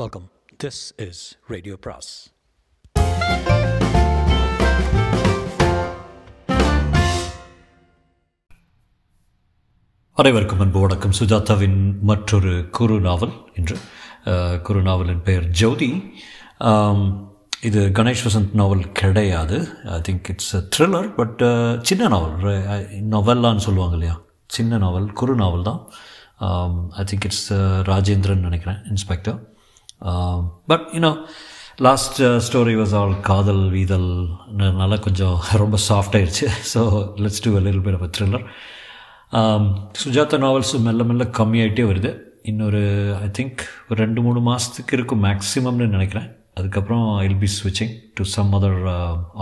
Welcome this is radio பிராஸ் அனைவருக்கும் அன்பு வணக்கம். சுஜாதாவின் மற்றொரு குறு நாவல் என்று குறு நாவலின் பெயர் ஜோதி. இது கணேஷ் வசந்த் நாவல் கிடையாது. I think it's a thriller but சின்ன நாவல். நொவெல்லான்னு சொல்லுவாங்க இல்லையா? சின்ன நாவல் குறு நாவல் தான். ஐ திங்க் இட்ஸ் ராஜேந்திரன் நினைக்கிறேன் inspector but you know last story was all காதல் வீதல் நல்லா கொஞ்சம் ரொம்ப சாஃப்ட் ஆயிடுச்சு so let's do a little bit thriller um, Sujatha novels மெல்ல மெல்ல கம்மியாயிட்டே வருது. இன்னொரு ஐ திங்க் ஒரு ரெண்டு மூணு மாதத்துக்கு இருக்கும் மேக்ஸிமம்னு நினைக்கிறேன். அதுக்கப்புறம் இல் பி ஸ்விட்சிங் டு சம் அதர்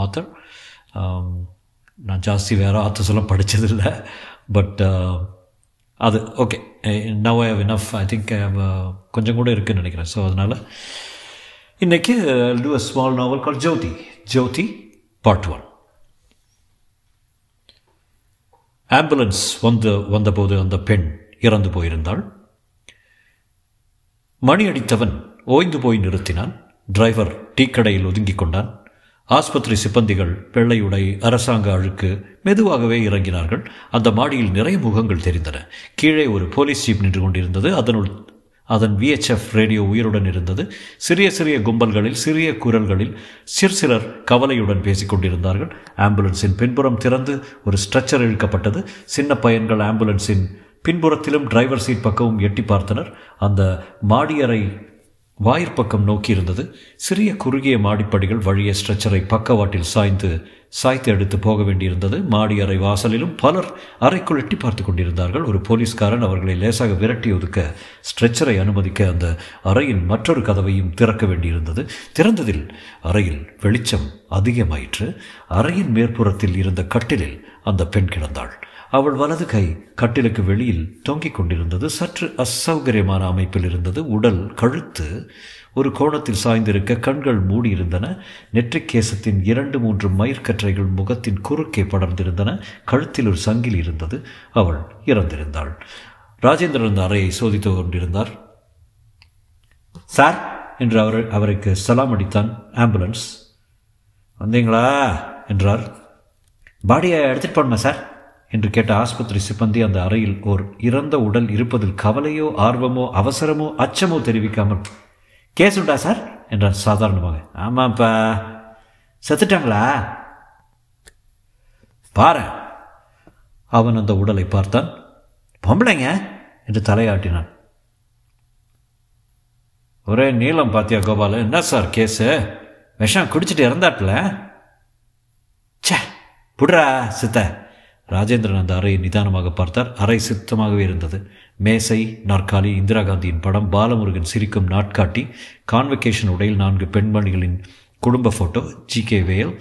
ஆத்தர் நான் ஜாஸ்தி வேறு ஆத்தர்ஸ் எல்லாம் படித்ததில்லை பட் அது okay now I have enough I think I have கொஞ்சம் கூட இருக்குன்னு நினைக்கிறேன். ஸோ அதனால் இன்றைக்கி do a small novel call Jyothi Jyothi part one ambulance வந்து வந்தபோது அந்த பெண் இறந்து போயிருந்தாள். மணி அடித்தவன் ஓய்ந்து போய் நிறுத்தினான். டிரைவர் டீக்கடையில் ஒதுங்கிக் கொண்டான். ஆஸ்பத்திரி சிப்பந்திகள் வெள்ளையுடை அரசாங்க அழுக்கு மெதுவாகவே இறங்கினார்கள். அந்த மாடியில் நிறைய முகங்கள் தெரிந்தன. கீழே ஒரு போலீஸ் ஜீப் நின்று கொண்டிருந்தது. அதனுள் அதன் விஎச்எஃப் ரேடியோ உயிருடன் இருந்தது. சிறிய சிறிய கும்பல்களில் சிறிய குரல்களில் சிற்சிலர் கவலையுடன் பேசிக் கொண்டிருந்தார்கள். ஆம்புலன்ஸின் பின்புறம் திறந்து ஒரு ஸ்ட்ரெச்சர் இழுக்கப்பட்டது. சின்ன பையன்கள் ஆம்புலன்ஸின் பின்புறத்திலும் டிரைவர் சீட் பக்கமும் எட்டி பார்த்தனர். அந்த மாடியறை வாயிற்பக்கம் நோக்கியிருந்தது. சிறிய குறுகிய மாடிப்படிகள் வழியே ஸ்ட்ரெச்சரை பக்கவாட்டில் சாய்ந்து சாய்த்து எடுத்து போக வேண்டியிருந்தது. மாடி அறை வாசலிலும் பலர் அறைக்குள் எட்டி பார்த்து கொண்டிருந்தார்கள். ஒரு போலீஸ்காரன் அவர்களை லேசாக விரட்டி ஒதுக்க ஸ்ட்ரெச்சரை அனுமதிக்க அந்த அறையின் மற்றொரு கதவையும் திறக்க வேண்டியிருந்தது. திறந்ததில் அறையில் வெளிச்சம் அதிகமாயிற்று. அறையின் மேற்புறத்தில் இருந்த கட்டிலில் அந்த பெண் கிடந்தாள். அவள் வலது கை கட்டிலுக்கு வெளியில் தொங்கிக் கொண்டிருந்தது. சற்று அசௌகரியமான அமைப்பில் இருந்தது. உடல் கழுத்து ஒரு கோணத்தில் சாய்ந்திருக்க கண்கள் மூடியிருந்தன. நெற்றிக் கேசத்தின் இரண்டு மூன்று மயிர்கற்றைகள் முகத்தின் குறுக்கே படர்ந்திருந்தன. கழுத்தில் ஒரு சங்கில் இருந்தது. அவள் இறந்திருந்தாள். ராஜேந்திரன் அறையை சோதித்து கொண்டிருந்தார். சார் என்று அவர் அவருக்கு சலாம் அடித்தான். ஆம்புலன்ஸ். வந்தீங்களா? என்றார். பாடியை எடுத்துகிட்டு போகணுமா சார்? என்று கேட்ட ஆஸ்பத்திரி சிப்பந்தி அந்த அறையில் ஓர் இறந்த உடல் இருப்பதில் கவலையோ ஆர்வமோ அவசரமோ அச்சமோ தெரிவிக்காமல் கேஸ் உண்டா சார்? என்றான் சாதாரணமாக. ஆமாப்பா. செத்துட்டாங்களா? பாரு. அவன் அந்த உடலை பார்த்தான். பொம்பளைங்க? என்று தலையாட்டினான். ஒரே நீளம் பாத்தியா கோபால? என்ன சார் கேஸு? விஷம் குடிச்சிட்டு இறந்தாட்டில் சே புடுறா சித்த. ராஜேந்திரன் அந்த அறையை நிதானமாக பார்த்தார். அறை சுத்தமாகவே இருந்தது. மேசை நாற்காலி இந்திரா காந்தியின் படம் பாலமுருகன் சிரிக்கும் நாட்காட்டி கான்வெகேஷன் உடையில் நான்கு பெண்மணிகளின் குடும்ப ஃபோட்டோ ஜி கே வேல்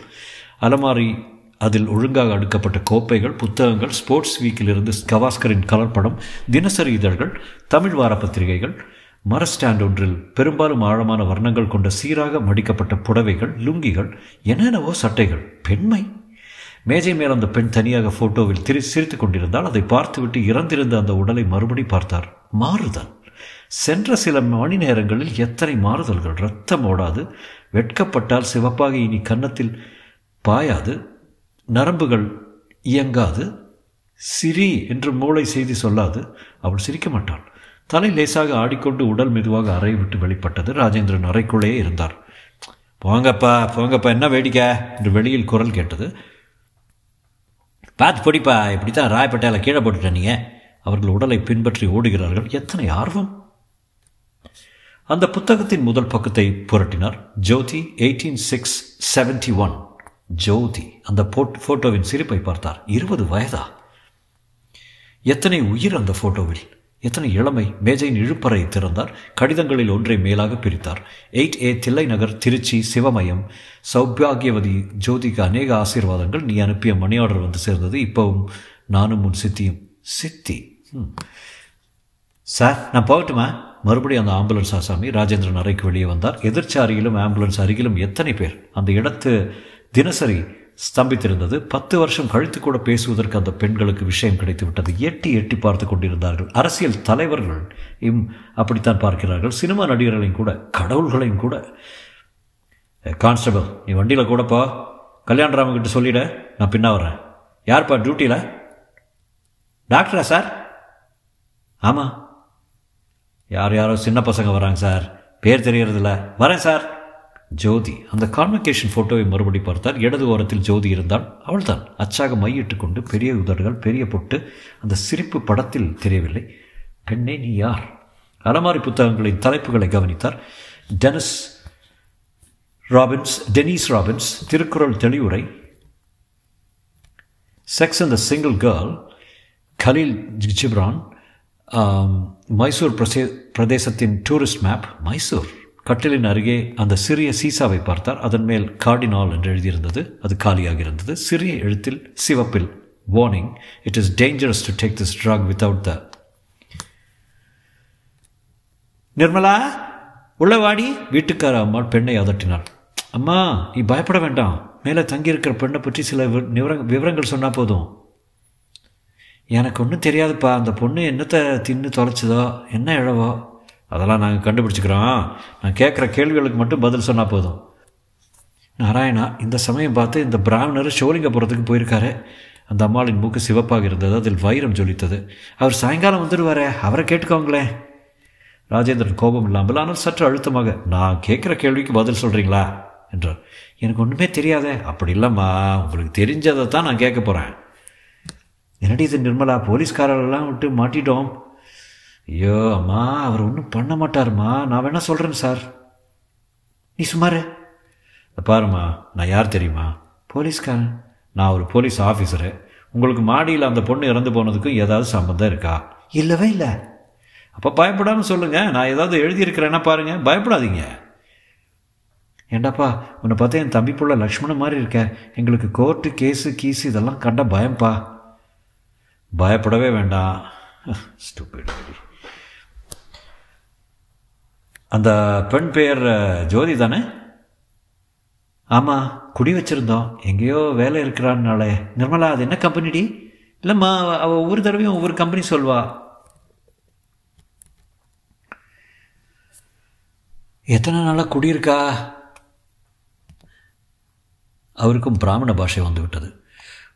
அலமாரி அதில் ஒழுங்காக அடுக்கப்பட்ட கோப்பைகள் புத்தகங்கள் ஸ்போர்ட்ஸ் வீக்கிலிருந்து கவாஸ்கரின் கலர் படம் தினசரி இதழ்கள் தமிழ் வார பத்திரிகைகள் மர ஸ்டாண்ட் ஒன்றில் பெரும்பாலும் ஆழமான வர்ணங்கள் கொண்ட சீராக மடிக்கப்பட்ட புடவைகள் லுங்கிகள் என்னென்னவோ சட்டைகள். பெண்மை. மேஜை மேல் அந்த பெண் தனியாக போட்டோவில் திரி சிரித்து கொண்டிருந்தால் அதை பார்த்துவிட்டு இறந்திருந்த அந்த உடலை மறுபடி பார்த்தார். மாறுதல். சென்ற சில மணி நேரங்களில் எத்தனை மாறுதல்கள். ரத்தம் ஓடாது. வெட்கப்பட்டால் சிவப்பாக இனி கன்னத்தில் பாயாது. நரம்புகள் இயங்காது. சிரி என்று மூளை செய்தி சொல்லாது. அவள் சிரிக்க மாட்டாள். தலை லேசாக ஆடிக்கொண்டு உடல் மெதுவாக அறை விட்டு வெளிப்பட்டது. ராஜேந்திரன் அறைக்குள்ளேயே இருந்தார். போங்கப்பா போங்கப்பா என்ன வேடிக்கை? என்று வெளியில் குரல் கேட்டது. பார்த்து பிடிப்பா இப்படி தான் ராயப்பேட்டையில் கீழே போட்டுட்ட நீங்கள் அவர்கள் உடலை பின்பற்றி ஓடுகிறார்கள். எத்தனை ஆர்வம். அந்த புத்தகத்தின் முதல் பக்கத்தை புரட்டினார். Jyothi eighteen six seventy one Jyothi அந்த போட் ஃபோட்டோவின் சிரிப்பை பார்த்தார். இருபது வயதா? எத்தனை உயிர் அந்த ஃபோட்டோவில் எத்தனை இளமை மேஜையின் இழுப்பறை திறந்தார் கடிதங்களில் ஒன்றை மேலாக பிரித்தார். எயிட் ஏ தில்லை நகர் திருச்சி சிவமயம் சௌபாகியவதி ஜோதிக்கு அநேக ஆசீர்வாதங்கள். நீ அனுப்பிய மணி ஆர்டர் வந்து சேர்ந்தது. இப்போவும் நானும் உன் சித்தியும். சித்தி? ம். சார் நான் போகட்டுமா? மறுபடியும் அந்த ஆம்புலன்ஸ் ஆசாமி ராஜேந்திரன் அறைக்கு வெளியே வந்தார். எதிர்ச்சாரியிலும் ஆம்புலன்ஸ் அருகிலும் எத்தனை பேர்? அந்த இடத்து தினசரி ஸ்தம்பித்திருந்தது. பத்து வருஷம் கழித்து கூட பேசுவதற்கு அந்த பெண்களுக்கு விஷயம் கிடைத்து விட்டது எட்டி எட்டி பார்த்து கொண்டிருந்தார்கள். அரசியல் தலைவர்கள் இம் அப்படித்தான் பார்க்கிறார்கள். சினிமா நடிகர்களையும் கூட கடவுள்களையும் கூட. கான்ஸ்டபிள் நீ வண்டியில் கூடப்பா. கிட்ட சொல்லிட. நான் பின்னா வர்றேன். யார்ப்பா டியூட்டியில்? டாக்டரா சார்? ஆமாம் யார் யாரோ சின்ன பசங்க வராங்க சார். பேர் தெரியறதில்ல. வரேன் சார். ஜோதி. அந்த கான்வெகேஷன் ஃபோட்டோவை மறுபடி பார்த்தார் இடது ஓரத்தில் ஜோதி இருந்தால் அவள்தான். அச்சாக மையிட்டு கொண்டு பெரிய உதடுகள் பெரிய பொட்டு அந்த சிரிப்பு படத்தில் தெரியவில்லை. பெண்ணே நீ யார்? அலமாரி புத்தகங்களின் தலைப்புகளை கவனித்தார். Denise Robins Denise Robins Thirukkural தெளிவுரை sex and the single girl Khalil Gibran Mysore பிரசே பிரதேசத்தின் டூரிஸ்ட் மேப் மைசூர் கட்டிலின் அருகே அந்த சிறிய சீசாவை பார்த்தார். அதன் மேல் கார்டினால் என்று எழுதியிருந்தது. அது காலியாக இருந்தது. சிறிய எழுத்தில் சிவப்பில் warning it is dangerous to take this drug without the Nirmala உள்ள வாடி. வீட்டுக்கார அம்மாள் பெண்ணை அதட்டினாள். அம்மா நீ பயப்பட வேண்டாம். மேலே தங்கியிருக்கிற பெண்ணை பற்றி சில விவரங்கள் சொன்னால் போதும். எனக்கு ஒன்றும் தெரியாதுப்பா. அந்த பொண்ணு என்னத்தை தின்னு தொலைச்சதோ என்ன இழவோ அதெல்லாம் நாங்கள் கண்டுபிடிச்சிக்கிறோம். நான் கேட்குற கேள்விகளுக்கு மட்டும் பதில் சொன்னால் போதும். நாராயணா இந்த சமயம் பார்த்து இந்த பிராமணர் சிவலிங்கபுரத்துக்கு போயிருக்காரு. அந்த அம்மாளின் மூக்கு சிவப்பாக இருந்தது அதில் வைரம் ஜொலித்தது. அவர் சாயங்காலம் வந்துடுவாரே அவரை கேட்டுக்கோங்களேன். ராஜேந்திரன் கோபம் இல்லாமல் ஆனால் சற்று அழுத்தமாக நான் கேட்குற கேள்விக்கு பதில் சொல்கிறீங்களா என்றார். எனக்கு ஒன்றுமே தெரியாதே அப்படி இல்லைம்மா உங்களுக்கு தெரிஞ்சதை தான் நான் கேட்க போகிறேன் என்னடி இது நிர்மலா போலீஸ்காரெல்லாம் விட்டு மாட்டிட்டோம். ஐயோ அம்மா அவர் ஒன்றும் பண்ண மாட்டாருமா. நான் வேணா சொல்கிறேன் சார். நீ சுமாரு பாருமா நான் யார் தெரியுமா? போலீஸ்காரன். நான் ஒரு போலீஸ் ஆஃபீஸரு உங்களுக்கு மாடியில் அந்த பொண்ணு இறந்து போனதுக்கும் ஏதாவது சம்மந்தம் இருக்கா? இல்லவே இல்லை. அப்போ பயப்படாமல் சொல்லுங்கள் நான் ஏதாவது எழுதியிருக்கிறேன்னா பாருங்கள் பயப்படாதீங்க. ஏண்டாப்பா உன்னை பார்த்தா என் தம்பி பிள்ளை லக்ஷ்மணன் மாதிரி இருக்க. எங்களுக்கு கோர்ட்டு கேஸு கீஸு இதெல்லாம் கண்டால் பயம்ப்பா பயப்படவே வேண்டாம். ஸ்டூபிட் அந்த பெண் பெயர் ஜோதி தானே? ஆமாம் குடி வச்சுருந்தோம். எங்கேயோ வேலை இருக்கிறான்னாலே. நிர்மலா அது என்ன கம்பெனிடி இல்லைம்மா அவள் ஒவ்வொரு தடவையும் ஒவ்வொரு கம்பெனி சொல்வா. எத்தனை நாளாக குடியிருக்கா அவருக்கும் பிராமண பாஷை வந்துவிட்டது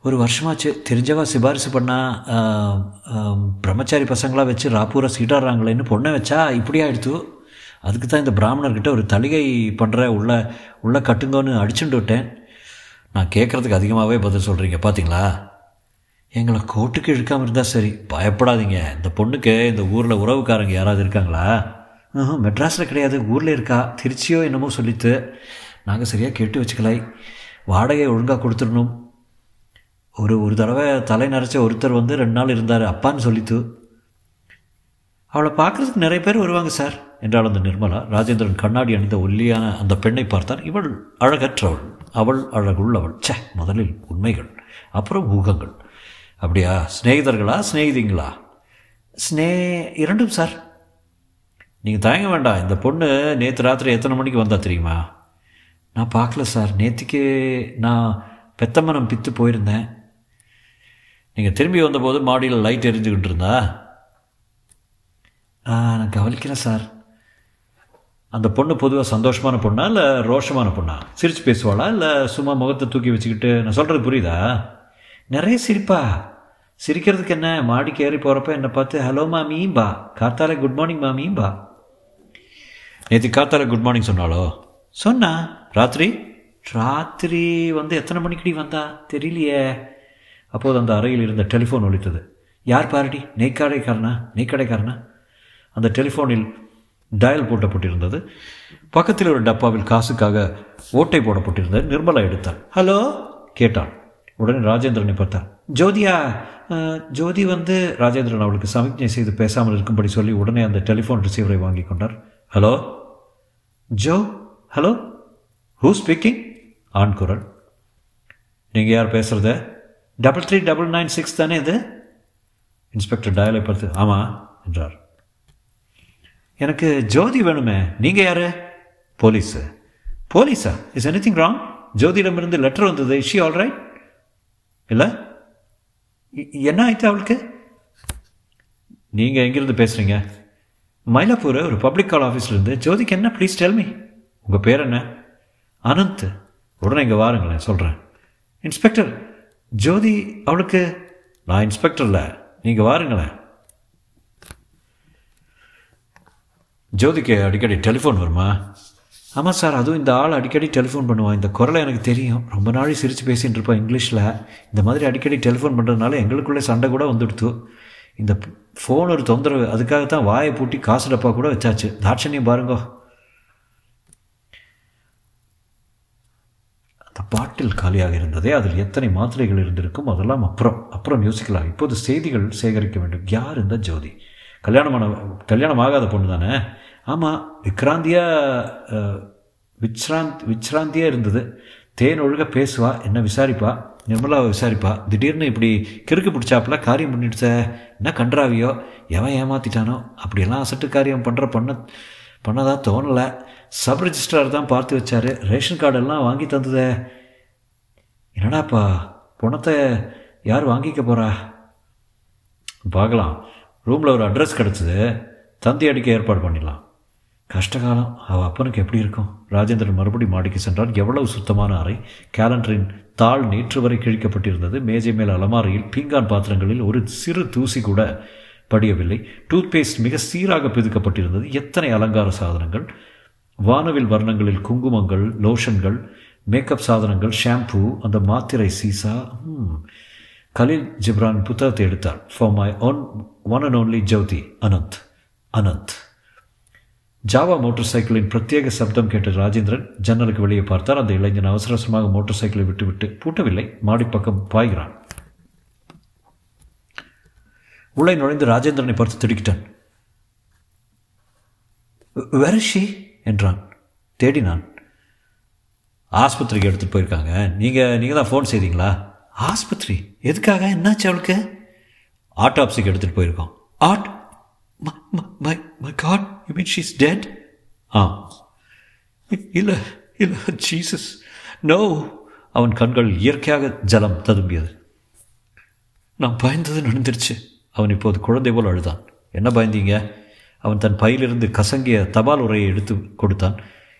ஒரு வருஷமாச்சு தெரிஞ்சவா சிபாரிசு பண்ணால் பிரம்மச்சாரி பசங்களாக வச்சு ராப்பூரை சீட்டாடுறாங்களேன்னு பொண்ணை வச்சா இப்படி ஆயிடுத்து. அதுக்கு தான் இந்த பிராமணர்கிட்ட ஒரு தலிகை பண்ணுற உள்ள உள்ள கட்டுங்கன்னு அடிச்சுட்டு விட்டேன். நான் கேட்குறதுக்கு அதிகமாகவே பதில் சொல்கிறீங்க பார்த்தீங்களா எங்களை கோட்டுக்கு இழுக்காமல் இருந்தால் சரி பயப்படாதீங்க. இந்த பொண்ணுக்கு இந்த ஊரில் உறவுக்காரங்க யாராவது இருக்காங்களா? மெட்ராஸில் கிடையாது ஊரில் இருக்கா? திருச்சியோ என்னமோ சொல்லித்து நாங்கள் சரியாக கேட்டு வச்சுக்கலை. வாடகை ஒழுங்காக கொடுத்துடணும். ஒரு ஒரு தடவை தலை நரைச்ச ஒருத்தர் வந்து ரெண்டு நாள் இருந்தார் அப்பான்னு சொல்லித்து அவளை பார்க்குறதுக்கு நிறைய பேர் வருவாங்க சார். என்றாள் அந்த நிர்மலா. ராஜேந்திரன் கண்ணாடி அணிந்த ஒல்லியான அந்த பெண்ணை பார்த்தார் இவள் அழகற்றவள். அவள் அழகுள்ளவள். சே முதலில் உண்மைகள் அப்புறம் ஊகங்கள். அப்படியா? சிநேகிதர்களா சிநேகிதிங்களா? ஸ்னே இரண்டும் சார் நீங்கள் தயங்க வேண்டாம். இந்த பொண்ணு நேற்று ராத்திரி எத்தனை மணிக்கு வந்தா தெரியுமா? நான் பார்க்கல சார் நேற்றுக்கு நான் பெத்தமனம் பித்து போயிருந்தேன். நீங்கள் திரும்பி வந்தபோது மாடியில் லைட் எரிஞ்சுக்கிட்டு இருந்தா? நான் கவனிக்கிறேன் சார் அந்த பொண்ணு பொதுவாக சந்தோஷமான பொண்ணா இல்லை ரோஷமான பொண்ணா? சிரித்து பேசுவாளா? இல்லை சும்மா முகத்தை தூக்கி வச்சுக்கிட்டு நான் சொல்கிறது புரியுதா? நிறைய சிரிப்பா. சிரிக்கிறதுக்கு என்ன? மாடிக்கு ஏறி போகிறப்ப என்னை பார்த்து ஹலோ மாமியும் காத்தாலே குட் மார்னிங் மாமியும் பா. நேற்று காத்தால குட் மார்னிங் சொன்னாலோ சொன்னா. ராத்திரி? ராத்திரி வந்து எத்தனை மணிக்கடி வந்தா? தெரியலையே. அப்போது அந்த அறையில் இருந்த டெலிஃபோன் ஒழித்தது யார் பாரடி? நெய்க்கடைக்காரனா நெய்க்கடைக்காரனா அந்த டெலிஃபோனில் டயல் போட்டப்பட்டிருந்தது பக்கத்தில் ஒரு டப்பாவில் காசுக்காக ஓட்டை போடப்பட்டிருந்தது நிர்மலா எடுத்தாள். ஹலோ? கேட்டாள். உடனே ராஜேந்திரனை பார்த்தார் ஜோதியா ஜோதி வந்து ராஜேந்திரன் அவளுக்கு சமிக்ஞை செய்து பேசாமல் இருக்கும்படி சொல்லி உடனே அந்த டெலிஃபோன் ரிசீவரை வாங்கி கொண்டார். Hello? Joe hello? Who speaking ஆண் குரல். நீங்கள் யார் பேசுகிறத double three double nine six தானே இது? இன்ஸ்பெக்டர் டயலை பார்த்து ஆமாம் என்றார். எனக்கு ஜோதி வேணுமே. நீங்கள் யார்? போலீஸு. போலீஸா? இஸ் எனி திங் ராங் ஜோதியிடமிருந்து லெட்டர் வந்தது. இஷி ஆல் ரைட் இல்லை? என்ன ஆயிட்டு அவளுக்கு? நீங்கள் எங்கேருந்து பேசுகிறீங்க மயிலாப்பூர் ஒரு பப்ளிக் கால் ஆஃபீஸ்லேருந்து ஜோதிக்கு என்ன? ப்ளீஸ் டெல்மி உங்கள் பேர் என்ன? அனந்த். உடனே இங்கே வாருங்களேன் சொல்கிறேன் இன்ஸ்பெக்டர் ஜோதி அவளுக்கு? நான் இன்ஸ்பெக்டர் இல்லை. நீங்கள் வாருங்களேன். ஜோதிக்கு அடிக்கடி டெலிஃபோன் வருமா? ஆமாம் சார் அதுவும் இந்த ஆள் அடிக்கடி டெலிஃபோன் பண்ணுவான். இந்த குரலை எனக்கு தெரியும். ரொம்ப நாள் சிரித்து பேசிகிட்டு இருப்பான் இங்கிலீஷில். இந்த மாதிரி அடிக்கடி டெலிஃபோன் பண்ணுறதுனால எங்களுக்குள்ளே சண்டை கூட வந்துடுத்து. இந்த ஃபோன் ஒரு தொந்தரவு. அதுக்காக தான் வாயை பூட்டி காசு டப்பா கூட வச்சாச்சு. தாட்சணியம் பாருங்கோ. அந்த பாட்டில் காலியாக இருந்ததே அதில் எத்தனை மாத்திரைகள் இருந்திருக்கும் அதெல்லாம் அப்புறம் அப்புறம் யோசிக்கலாம். இப்போது செய்திகள் சேகரிக்க வேண்டும். யார் இந்த ஜோதி? கல்யாணமான கல்யாணம் ஆகாத பொண்ணு தானே? ஆமாம் விக்ராந்தியாக விச்ராந்த் விச்ராந்தியாக இருந்தது. தேன் ஒழுக பேசுவா என்ன விசாரிப்பா? நிர்மலாவை விசாரிப்பா. திடீர்னு இப்படி கிறுக்கு பிடிச்சாப்புல காரியம் பண்ணிடுச்ச என்ன கன்றாவியோ? எவன் ஏமாத்திட்டானோ? அப்படியெல்லாம் அசட்டு காரியம் பண்ணுற பண்ண பண்ணதான் தோணலை. சப் ரிஜிஸ்ட்ரார் தான் பார்த்து வச்சாரு. ரேஷன் கார்டெல்லாம் வாங்கி தந்ததே. என்னடாப்பா பணத்தை யார் வாங்கிக்க போகிறா பார்க்கலாம். ரூமில் ஒரு அட்ரஸ் கிடச்சிது. தந்தி அடிக்க ஏற்பாடு பண்ணிடலாம். கஷ்டகாலம். அவள் அப்பனுக்கு எப்படி இருக்கும்? ராஜேந்திரன் மறுபடி மாடிக்கு சென்றால் எவ்வளவு சுத்தமான அறை? கேலண்டரின் தாள் நேற்று வரை கிழிக்கப்பட்டிருந்தது. மேஜை மேல் அலமாரியில் பீங்கான் பாத்திரங்களில் ஒரு சிறு தூசி கூட படியவில்லை. டூத் பேஸ்ட் மிக சீராக பிதுக்கப்பட்டிருந்தது. எத்தனை அலங்கார சாதனங்கள்? வானவில் வர்ணங்களில் குங்குமங்கள் லோஷன்கள் மேக்கப் சாதனங்கள் ஷாம்பூ அந்த மாத்திரை சீசா கலீல் ஜிப்ரான் புத்தகத்தை எடுத்தார். For my one one and only Jyothi Anand Anand Jawa motor சைக்கிளின் பிரத்யேக சப்தம் கேட்ட ராஜேந்திரன் ஜன்னலுக்கு வெளியே பார்த்தார். அந்த இளைஞன் அவசர அவசரமாக மோட்டார் சைக்கிளை விட்டுவிட்டு பூட்டவில்லை. மாடிப்பக்கம் பாய்கிறான். உள்ளே நுழைந்து ராஜேந்திரனை பார்த்து திடுக்கிட்டான். வெரஷி என்றான். தேடினான். ஆஸ்பத்திரிக்கு எடுத்துகிட்டு போயிருக்காங்க. நீங்கள் நீங்கள் தான் ஃபோன் செய்தீங்களா? ஆஸ்பத்திரி? எதுக்காக? என்னாச்சு அவளுக்கு? ஆட்டோப்சிக்கு எடுத்துகிட்டு போயிருக்கோம். ஆட் my my god you mean she's dead ஆ இல்லை இல்லை ஜீசஸ் நோ அவன் கண்கள் இயற்கையாக ஜலம் ததும்பியது நான் பயந்தது நடந்துருச்சு அவன் இப்போது குழந்தை போல் அழுதான் என்ன பயந்தீங்க அவன் தன் பையிலிருந்து கசங்கிய தபால் உரையை எடுத்து கொடுத்தான்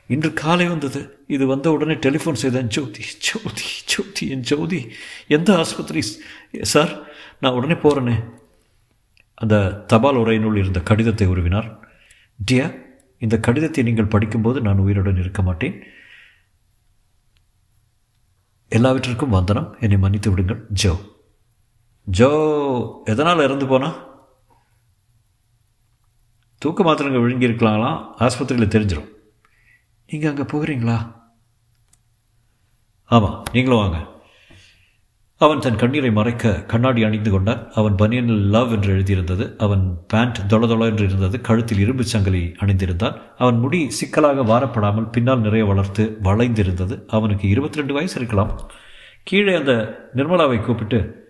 இன்று காலை வந்தது இது வந்த உடனே டெலிஃபோன் செய்தேன் ஜோதி ஜோதி ஜோதி என் ஜோதி எந்த ஆஸ்பத்திரி சார் நான் உடனே போகிறேனே அந்த தபால் உரையினுள் இருந்த கடிதத்தை உருவினார். டியா இந்த கடிதத்தை நீங்கள் படிக்கும்போது நான் உயிருடன் இருக்க மாட்டேன். எல்லாவற்றிற்கும் வந்தனம். என்னை மன்னித்து விடுங்கள். ஜோ. ஜோ எதனால் இறந்து போனா? தூக்க மாத்திரங்கள் விழுங்கியிருக்கலாங்களாம் ஆஸ்பத்திரியில் தெரிஞ்சிடும் நீங்கள் அங்கே போகிறீங்களா? ஆமாம் நீங்களும் வாங்க. அவன் தன் கண்ணீரை மறைக்க கண்ணாடி அணிந்து கொண்டான். அவன் பனியனில் லவ் என்று எழுதியிருந்தது. அவன் பேண்ட் தொள தொள என்று இருந்தது. கழுத்தில் இரும்பு சங்கிலி அணிந்திருந்தான். அவன் முடி சிக்கலாக வாரப்படாமல் பின்னால் நிறைய வளர்த்து வளைந்திருந்தது. அவனுக்கு இருபத்தி ரெண்டு வயசு இருக்கலாம். கீழே அந்த நிர்மலாவை கூப்பிட்டு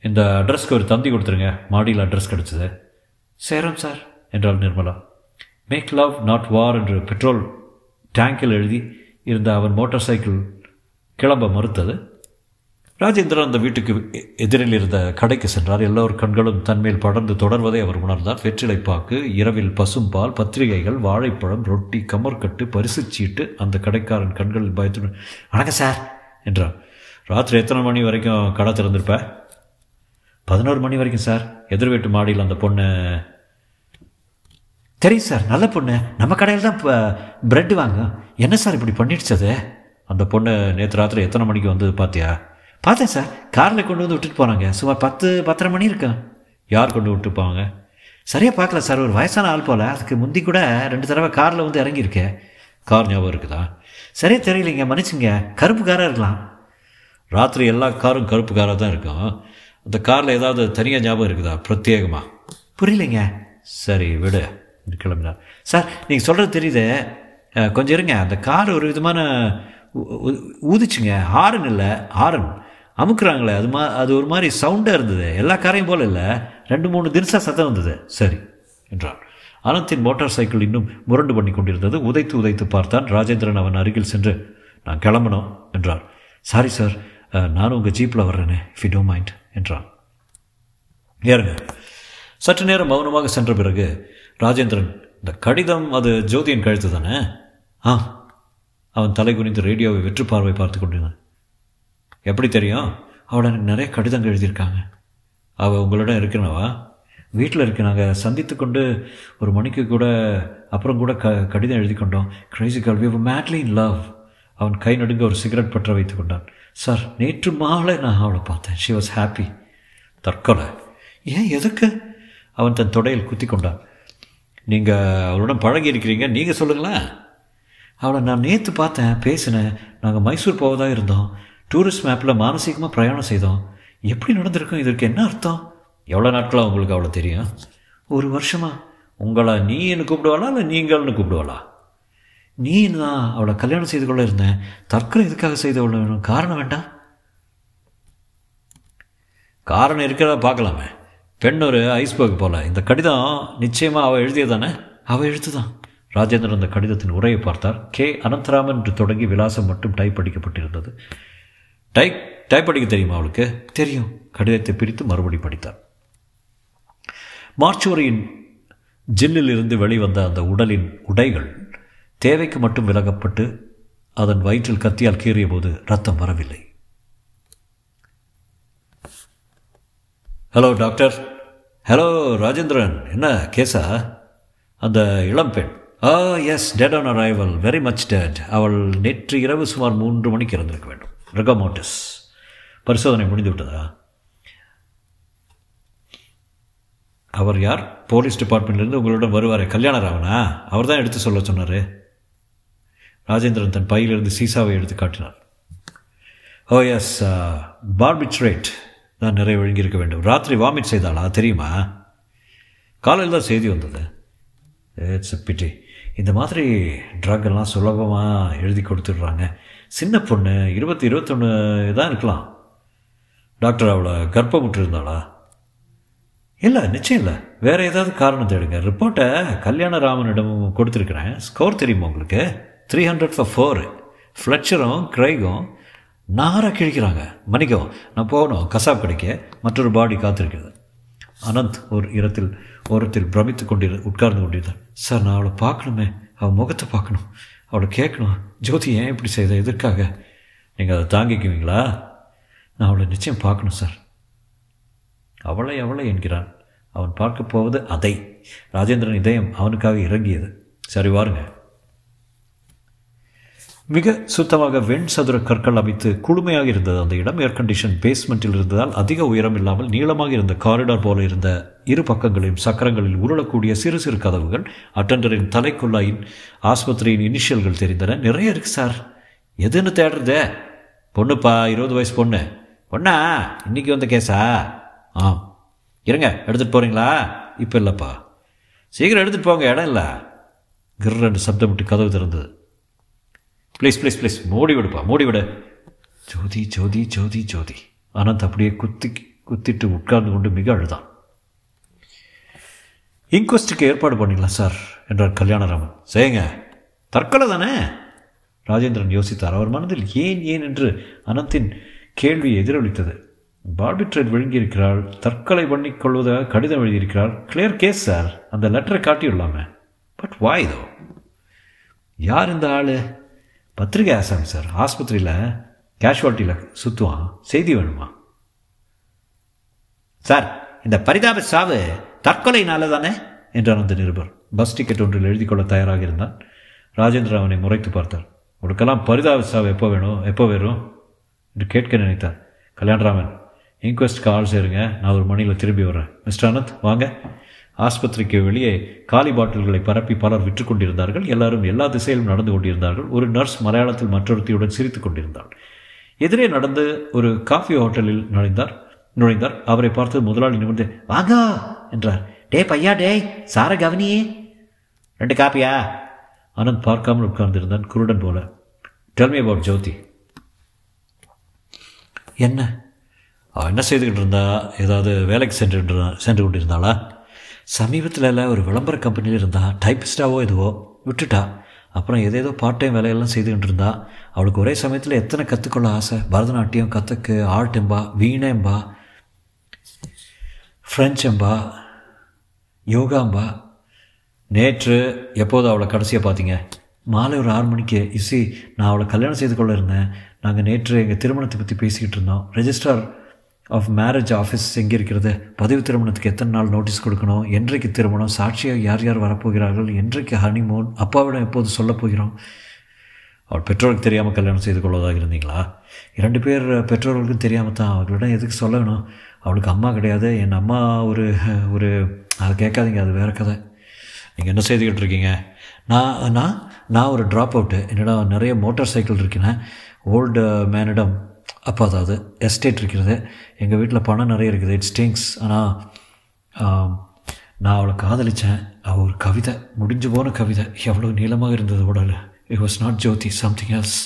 இந்த அட்ரஸ்க்கு ஒரு தந்தி கொடுத்துருங்க. மாடியில் அட்ரஸ் கிடச்சிது. சேரம் சார் என்றாள் Nirmala. Make love not war என்று பெட்ரோல் டேங்கில் எழுதி இருந்த அவன் மோட்டார் சைக்கிள் கிளம்ப மறுத்தது. ராஜேந்திரன் அந்த வீட்டுக்கு எதிரில் இருந்த கடைக்கு சென்றார். எல்லோர் கண்களும் தன்மேல் படர்ந்து தொடர்வதை அவர் உணர்ந்தார். வெற்றிலைப்பாக்கு இரவில் பசும்பால் பத்திரிகைகள் வாழைப்பழம் ரொட்டி கமர்கட்டு பரிசு சீட்டு அந்த கடைக்காரன் கண்களில் பயத்துடன் வணக்கம் சார் என்றார். ராத்திரி எத்தனை மணி வரைக்கும் கடை திறந்திருப்ப? பதினோரு மணி வரைக்கும் சார். எதிர் வீட்டு மாடியில் அந்த பொண்ணு தெரியும் சார். நல்ல பொண்ணு. நம்ம கடையில் தான் இப்போ ப்ரெட் வாங்க என்ன சார் இப்படி பண்ணிடுச்சது அந்த பொண்ணு நேற்று ராத்திரி எத்தனை மணிக்கு வந்தது பார்த்தியா பார்த்தேன் சார். காரில் கொண்டு வந்து விட்டுட்டு போகிறாங்க சுமார் பத்து பத்தரை மணி இருக்கும். யார் கொண்டு விட்டு போவாங்க? சரியாக பார்க்கல சார். ஒரு வயசான ஆள் போல். அதுக்கு முந்தி கூட ரெண்டு தடவை காரில் வந்து இறங்கியிருக்கேன் கார் ஞாபகம் இருக்குதா? சரியாக தெரியலைங்க. மன்னிச்சுங்க. கருப்பு காராக இருக்கலாம். ராத்திரி எல்லா காரும் கருப்பு காராக தான் இருக்கும். அந்த காரில் ஏதாவது தனியாக ஞாபகம் இருக்குதா? பிரத்யேகமாக புரியலைங்க. சரி விடு. கிளம்பினார். சார் நீங்கள் சொல்கிறது தெரியுது. கொஞ்சம் இருங்க. அந்த கார் ஒரு விதமான ஊதிச்சுங்க. ஹாரன் இல்லை. ஹாரன். அமுக்குறாங்களே அது மா அது ஒரு மாதிரி சவுண்டாக இருந்தது. எல்லா காரையும் போல் இல்லை. ரெண்டு மூணு தினசா சத்தம் வந்தது. சரி என்றான். அனந்தின் மோட்டார் சைக்கிள் இன்னும் முரண்டு பண்ணி கொண்டிருந்தது. உதைத்து உதைத்து பார்த்தான் ராஜேந்திரன் அவன் அருகில் சென்று நான் கிளம்பணும் என்றார் சாரி சார் நானும் உங்கள் ஜீப்பில் வர்றேனே இஃப் யூ டோன்ட் மைண்ட் என்றான். ஏறுங்க சற்று நேரம் மௌனமாக சென்ற பிறகு ராஜேந்திரன் இந்த கடிதம் அது ஜோதியின் கழுத்து தானே? ஆ. அவன் தலை குனிந்து ரேடியோவை வெற்று பார்வை பார்த்து கொண்டிருந்தான். எப்படி தெரியும்? அவள் எனக்கு நிறைய கடிதங்கள் எழுதியிருக்காங்க. அவள் உங்களிடம் இருக்கிறனவா வீட்டில் இருக்கு. நாங்கள் சந்தித்து கொண்டு ஒரு மணிக்கு கூட அப்புறம் கூட க கடிதம் எழுதி கொண்டோம். Crazy call we madly in love அவன் கை நடுங்க ஒரு சிகரெட் பற்ற வைத்து கொண்டான். சார் நேற்று மாலை நான் அவளை பார்த்தேன். ஷி வாஸ் ஹாப்பி தற்கொலை. ஏன் எதுக்கு? அவன் தன் தொடையில் குத்தி கொண்டான். நீங்கள் அவளுடன் பழகி இருக்கிறீங்க. நீங்கள் சொல்லுங்களேன். அவளை நான் நேற்று பார்த்தேன். பேசினேன். நாங்கள் மைசூர் போவதாக இருந்தோம். டூரிஸ்ட் மேப்பில் மானசீகமாக பிரயாணம் செய்தோம். எப்படி நடந்திருக்கும்? இதற்கு என்ன அர்த்தம்? எவ்வளோ நாட்களாக உங்களுக்கு அவ்வளோ தெரியும்? ஒரு வருஷமா உங்களை நீன்னு கூப்பிடுவாளா இல்லை நீங்கள்னு கூப்பிடுவாளா? நீ தான் அவளை கல்யாணம் செய்து கொள்ள இருந்தேன் தற்கொலை எதுக்காக செய்து கொள்ள வேணும்? காரணம் வேண்டாம் காரணம் இருக்கிறதா பார்க்கலாமே. பெண் ஒரு ஐஸ்பர்க் போல. இந்த கடிதம் நிச்சயமாக அவள் எழுதியதானே அவள் எழுத்துதான். ராஜேந்திரன் அந்த கடிதத்தின் உரையை பார்த்தார். கே. அனந்தராமன் என்று தொடங்கி விலாசம் மட்டும் டைப் அடிக்கப்பட்டிருந்தது. டைப் டைப் அடிக்க தெரியுமா அவளுக்கு? தெரியும். கடிதத்தை பிரித்து மறுபடி படித்தார். மார்ச்சுவரியின் ஜில்லில் இருந்து வெளிவந்த அந்த உடலின் உடைகள் தேவைக்கு மட்டும் விலகப்பட்டு அதன் வயிற்றில் கத்தியால் கீறிய போது ரத்தம் வரவில்லை. Hello doctor hello Rajendran. என்ன கேஸா அந்த இளம்பெண் ஆ yes dead on arrival very much dead அவள் நேற்று இரவு சுமார் மூன்று மணிக்கு இறந்திருக்க வேண்டும். ரெகமோட்டிஸ். பரிசோதனை முடிந்து விட்டதா அவர் யார்? போலீஸ் டிபார்ட்மெண்ட்லேருந்து உங்களுடன் வருவார் கல்யாணராவனா? அவர் தான் எடுத்து சொல்ல சொன்னார். ராஜேந்திரன் தன் பையிலிருந்து சீசாவை எடுத்து காட்டினார் ஓ எஸ் பார்பிட்ரேட் தான் நிறைய ஒழுங்கியிருக்க வேண்டும். ராத்திரி வாமிட் செய்தாளா? தெரியுமா? காலையில் தான் செய்தி வந்தது. இட்ஸ் பிட்டி இந்த மாதிரி ட்ரக் எல்லாம் சுலபமாக எழுதி கொடுத்துட்றாங்க. சின்ன பொண்ணு இருபத்தி இருபத்தொன்று தான் இருக்கலாம். டாக்டர் அவளை கர்ப்பமுற்று இருந்தாளா இல்லை நிச்சயம் இல்லை. வேறு ஏதாவது காரணம் தேடுங்க. ரிப்போர்ட்டை கல்யாணராமனிடம் கொடுத்துருக்குறேன். ஸ்கோர் தெரியுமா உங்களுக்கு? த்ரீ ஹண்ட்ரட் ஃபார் ஃபோரு ஃப்ளெக்சரும் கிரைகும் நாராக கிழிக்கிறாங்க. மன்னிக்கவும் நான் போகணும். கசாப் கடைக்க மற்றொரு பாடி காத்திருக்கிறது. அனந்த் ஒரு இடத்தில் ஓரத்தில் பிரமித்து கொண்டிரு உட்கார்ந்து கொண்டிருந்தார். சார் நான் அவளை பார்க்கணுமே. அவள் முகத்தை பார்க்கணும். அவளை கேட்கணும். ஜோதி ஏன் இப்படி செய்த? எதற்காக? நீங்கள் அதை தாங்கிக்குவீங்களா? நான் அவளை நிச்சயம் பார்க்கணும் சார். அவளை அவளை என்கிறான். அவன் பார்க்க போவது அதை. ராஜேந்திரன் இதயம் அவனுக்காக இறங்கியது. சரி வாருங்க. மிக சுத்தமாக வெண் சதுர கற்கள் அமைத்து குளுமையாக இருந்தது அந்த இடம். ஏர் கண்டிஷன் பேஸ்மெண்ட்டில் இருந்ததால் அதிக உயரம் இல்லாமல் நீளமாக இருந்த காரிடார் போல இருந்த இரு பக்கங்களிலும் சக்கரங்களில் உருளக்கூடிய சிறு சிறு கதவுகள் அட்டண்டரின் தலைக்குள்ளாயின் ஆஸ்பத்திரியின் இனிஷியல்கள் தெரிந்தன. நிறைய இருக்கு சார் எதுன்னு தேடுறதே? பொண்ணுப்பா இருபது வயசு பொண்ணு. பொண்ணா இன்னைக்கு வந்த கேஸா? ஆ இருங்க எடுத்துகிட்டு போகிறீங்களா இப்போ இல்லைப்பா. சீக்கிரம் எடுத்துகிட்டு போங்க இடம் இல்லை. கிர்ரன்னு சப்தம் விட்டு கதவு திறந்தது. ப்ளீஸ் ப்ளீஸ் ப்ளீஸ் மூடி விடுப்பா மூடி விடு. ஜோதி ஜோதி ஜோதி ஜோதி. அனந்த் அப்படியே குத்தி குத்திட்டு உட்கார்ந்து கொண்டு மிக அழுதான். இன்கொஸ்ட்டுக்கு ஏற்பாடு பண்ணிடலாம் சார் என்றார் கல்யாணராமன். செய்யுங்க. தற்கொலை தானே? ராஜேந்திரன் யோசித்தார். அவர் மனதில் ஏன் ஏன் என்று அனந்தின் கேள்வி எதிரொலித்தது. பார்பிட்ரேட் விழுங்கியிருக்கிறாள். தற்கொலை பண்ணிக் கொள்வதாக கடிதம் எழுதியிருக்கிறார் கிளியர் கேஸ் சார் அந்த லெட்டரை காட்டியுள்ளாமே. பட் வாய் இதோ யார் இந்த ஆள்? பத்திரிகை ஆசாமி சார் ஆஸ்பத்திரியில் கேஷுவாலிட்டியில் சுற்றுவான் செய்தி வேணுமா? சார் இந்த பரிதாப சாவு தற்கொலைனால தானே? என்றான் அந்த நிருபர். பஸ் டிக்கெட் ஒன்றில் எழுதி கொள்ள தயாராக இருந்தான். ராஜேந்திரன் அவனை முறைத்து பார்த்தார். உனக்கெல்லாம் பரிதாப சாவு எப்போ வேணும்? எப்போ வரும்? என்று கேட்க நினைத்தார். கல்யாணராமன் இன்கொஸ்ட்க்கு ஆள் சேருங்க. நான் ஒரு மணியில் திரும்பி வரேன் மிஸ்டர் அனந்த் வாங்க. ஆஸ்பத்திரிக்கு வெளியே காலி பாட்டில்களை பரப்பி பலர் விற்று கொண்டிருந்தார்கள். எல்லாரும் எல்லா திசையிலும் நடந்து கொண்டிருந்தார்கள். ஒரு நர்ஸ் மலையாளத்தில் மற்றொருத்தியுடன் சிரித்துக் கொண்டிருந்தாள். எதிரே நடந்து ஒரு காஃபி ஹோட்டலில் நுழைந்தார். நுழைந்தார். அவரை பார்த்து முதலாளி நிமிர்ந்து வாங்கா! என்றார். டே பையா டேய் சார கவனியே. ரெண்டு காப்பியா? அனந்த் பார்க்காமல் உட்கார்ந்திருந்தான் குருடன் போல. டெல்மி அபவுட் ஜோதி என்ன? அவள் என்ன செய்துக்கிட்டு இருந்தா? ஏதாவது வேலைக்கு சென்று சென்று கொண்டிருந்தாளா? சமீபத்தில் ஒரு விளம்பர கம்பெனியில் இருந்தா டைப்பிஸ்டாவோ எதுவோ விட்டுட்டா. அப்புறம் ஏதேதோ பார்ட் டைம் வேலையெல்லாம் செய்துக்கிட்டு இருந்தா அவளுக்கு ஒரே சமயத்தில் எத்தனை கற்றுக்கொள்ள ஆசை? பரதநாட்டியம் கற்றுக்கு ஆர்ட் எம்பா வீணேம்பா ஃப்ரெஞ்ச் எம்பா யோகாம்பா நேற்று எப்போது அவளை கடைசியாக பார்த்தீங்க மாலை ஒரு ஆறு மணிக்கு. இசி நான் அவளை கல்யாணம் செய்து கொள்ள இருந்தேன். நாங்கள் நேற்று எங்கள் திருமணத்தை பற்றி பேசிக்கிட்டு இருந்தோம். ரெஜிஸ்ட்ரார் ஆஃப் மேரேஜ் ஆஃபீஸ் எங்கே இருக்கிறது பதிவு திருமணத்துக்கு எத்தனை நாள் நோட்டீஸ் கொடுக்கணும்? என்றைக்கு திருமணம்? சாட்சியாக யார் யார் வரப்போகிறார்கள்? என்றைக்கு ஹனிமூன் அப்பாவிடம் எப்போது சொல்ல போகிறோம்? அவள் பெற்றோருக்கு தெரியாமல் கல்யாணம் செய்து கொள்வதாக இருந்தீங்களா? இரண்டு பேர் பெற்றோர்களுக்கும் தெரியாமல் தான் அவர்களிடம் எதுக்கு சொல்ல வேணும் அவளுக்கு அம்மா கிடையாது. என் அம்மா ஒரு ஒரு அதை கேட்காதீங்க அது வேறு கதை. நீங்கள் என்ன செய்துக்கிட்டு இருக்கீங்க? நான் நான் நான் ஒரு ட்ராப் அவுட்டு என்னிடம் நிறைய மோட்டார் சைக்கிள் இருக்கேன் ஓல்டு மேனிடம் அப்போ அதாவது எஸ்டேட் இருக்கிறது. எங்கள் வீட்டில் பணம் நிறைய இருக்குது. இட்ஸ் ஸ்டிங்ஸ் ஆனால் நான் அவளை காதலித்தேன் அவள் ஒரு கவிதை. முடிஞ்சு போன கவிதை. எவ்வளோ நீளமாக இருந்தது உடல். It was not Jyothi something else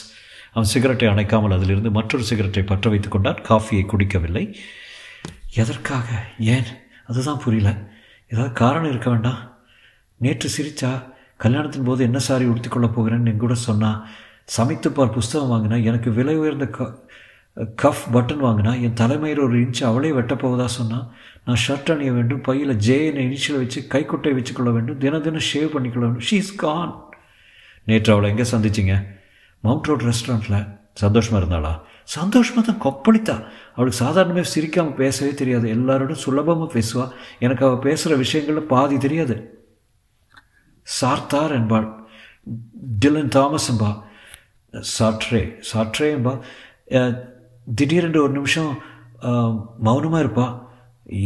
அவன் சிகரெட்டை அணைக்காமல் அதிலிருந்து மற்றொரு சிகரெட்டை பற்ற வைத்து கொண்டான். காஃபியை குடிக்கவில்லை. எதற்காக? ஏன்? அதுதான் புரியல. ஏதாவது காரணம் இருக்க வேண்டாம். நேற்று சிரிச்சா கல்யாணத்தின் போது என்ன சாரி உடுத்திக்கொள்ளப் போகிறேன்னு என் கூட சமைத்து சமைத்துப்பார் புஸ்தகம் வாங்கினா எனக்கு விலை உயர்ந்த க கஃப் பட்டன் வாங்கினா என் தலைமையில் ஒரு இன்ச்சு அவளே வெட்டப்போவதா சொன்னால் நான் ஷர்ட் அணிய வேண்டும் பையில் ஜேஎன் இனிஷியல் வச்சு கைக்குட்டை வச்சுக்கொள்ள வேண்டும் தின தினம் ஷேவ் பண்ணிக்கொள்ள வேண்டும். ஷீ இஸ் கான் நேற்று அவளை எங்கே சந்திச்சிங்க? மவுண்ட் ரோட் ரெஸ்டாரண்ட்டில் சந்தோஷமாக இருந்தாளா? சந்தோஷமாக தான் கொப்பளித்தா. அவளுக்கு சாதாரணமாக சிரிக்காமல் பேசவே தெரியாது. எல்லாரோடும் சுலபமாக பேசுவா. எனக்கு அவள் பேசுகிற விஷயங்களில் பாதி தெரியாது. சார்த்தார் என்பாள். டிலன் தாமஸ் என்பா சாட்ரே சாட்ரே என்பா திடீரென்று ஒரு நிமிஷம் மௌனமாக இருப்பா.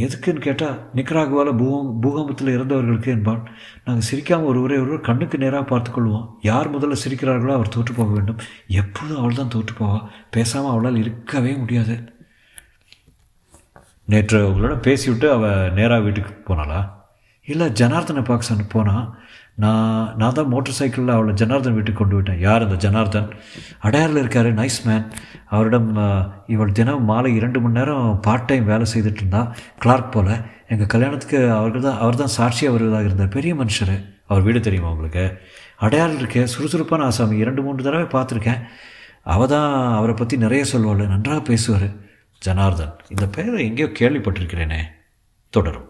எதுக்குன்னு கேட்டால் நிக்கராகுவால் பூகம் பூகம்பத்தில் இறந்தவர்களுக்கு என்பான். நாங்கள் சிரிக்காமல் ஒருவரை ஒருவர் கண்ணுக்கு நேராக பார்த்துக்கொள்வோம் யார் முதல்ல சிரிக்கிறார்களோ அவர் தோற்று போக வேண்டும். எப்போதும் அவள் தான் தோற்று போவா. பேசாமல் அவளால் இருக்கவே முடியாது. நேற்று உங்களோட பேசிவிட்டு அவள் நேராக வீட்டுக்கு போனாளா? இல்லை ஜனார்தனை பார்க்க சொன்ன போனால் நான் நான் தான் மோட்டர் சைக்கிளில் அவளை ஜனார்தன் வீட்டுக்கு கொண்டு விட்டேன். யார் அந்த ஜனார்தன்? அடையாரில் இருக்கார் நைஸ் மேன் அவரிடம் இவள் தினம் மாலை இரண்டு மணி நேரம் பார்ட் டைம் வேலை செய்துட்டு இருந்தா கிளார்க் போல். எங்கள் கல்யாணத்துக்கு அவர்கள் தான் அவர் தான் சாட்சியாக வருவதாக இருந்தார். பெரிய மனுஷர். அவர் வீடு தெரியுமா உங்களுக்கு? அடையாளம் இருக்கேன் சுறுசுறுப்பான ஆசாமி. இரண்டு மூன்று தடவை பார்த்துருக்கேன். அவள் தான் அவரை பற்றி நிறைய சொல்வாள். நன்றாக பேசுவார். ஜனார்தன் இந்த பெயரை எங்கேயோ கேள்விப்பட்டிருக்கிறேனே. தொடரும்.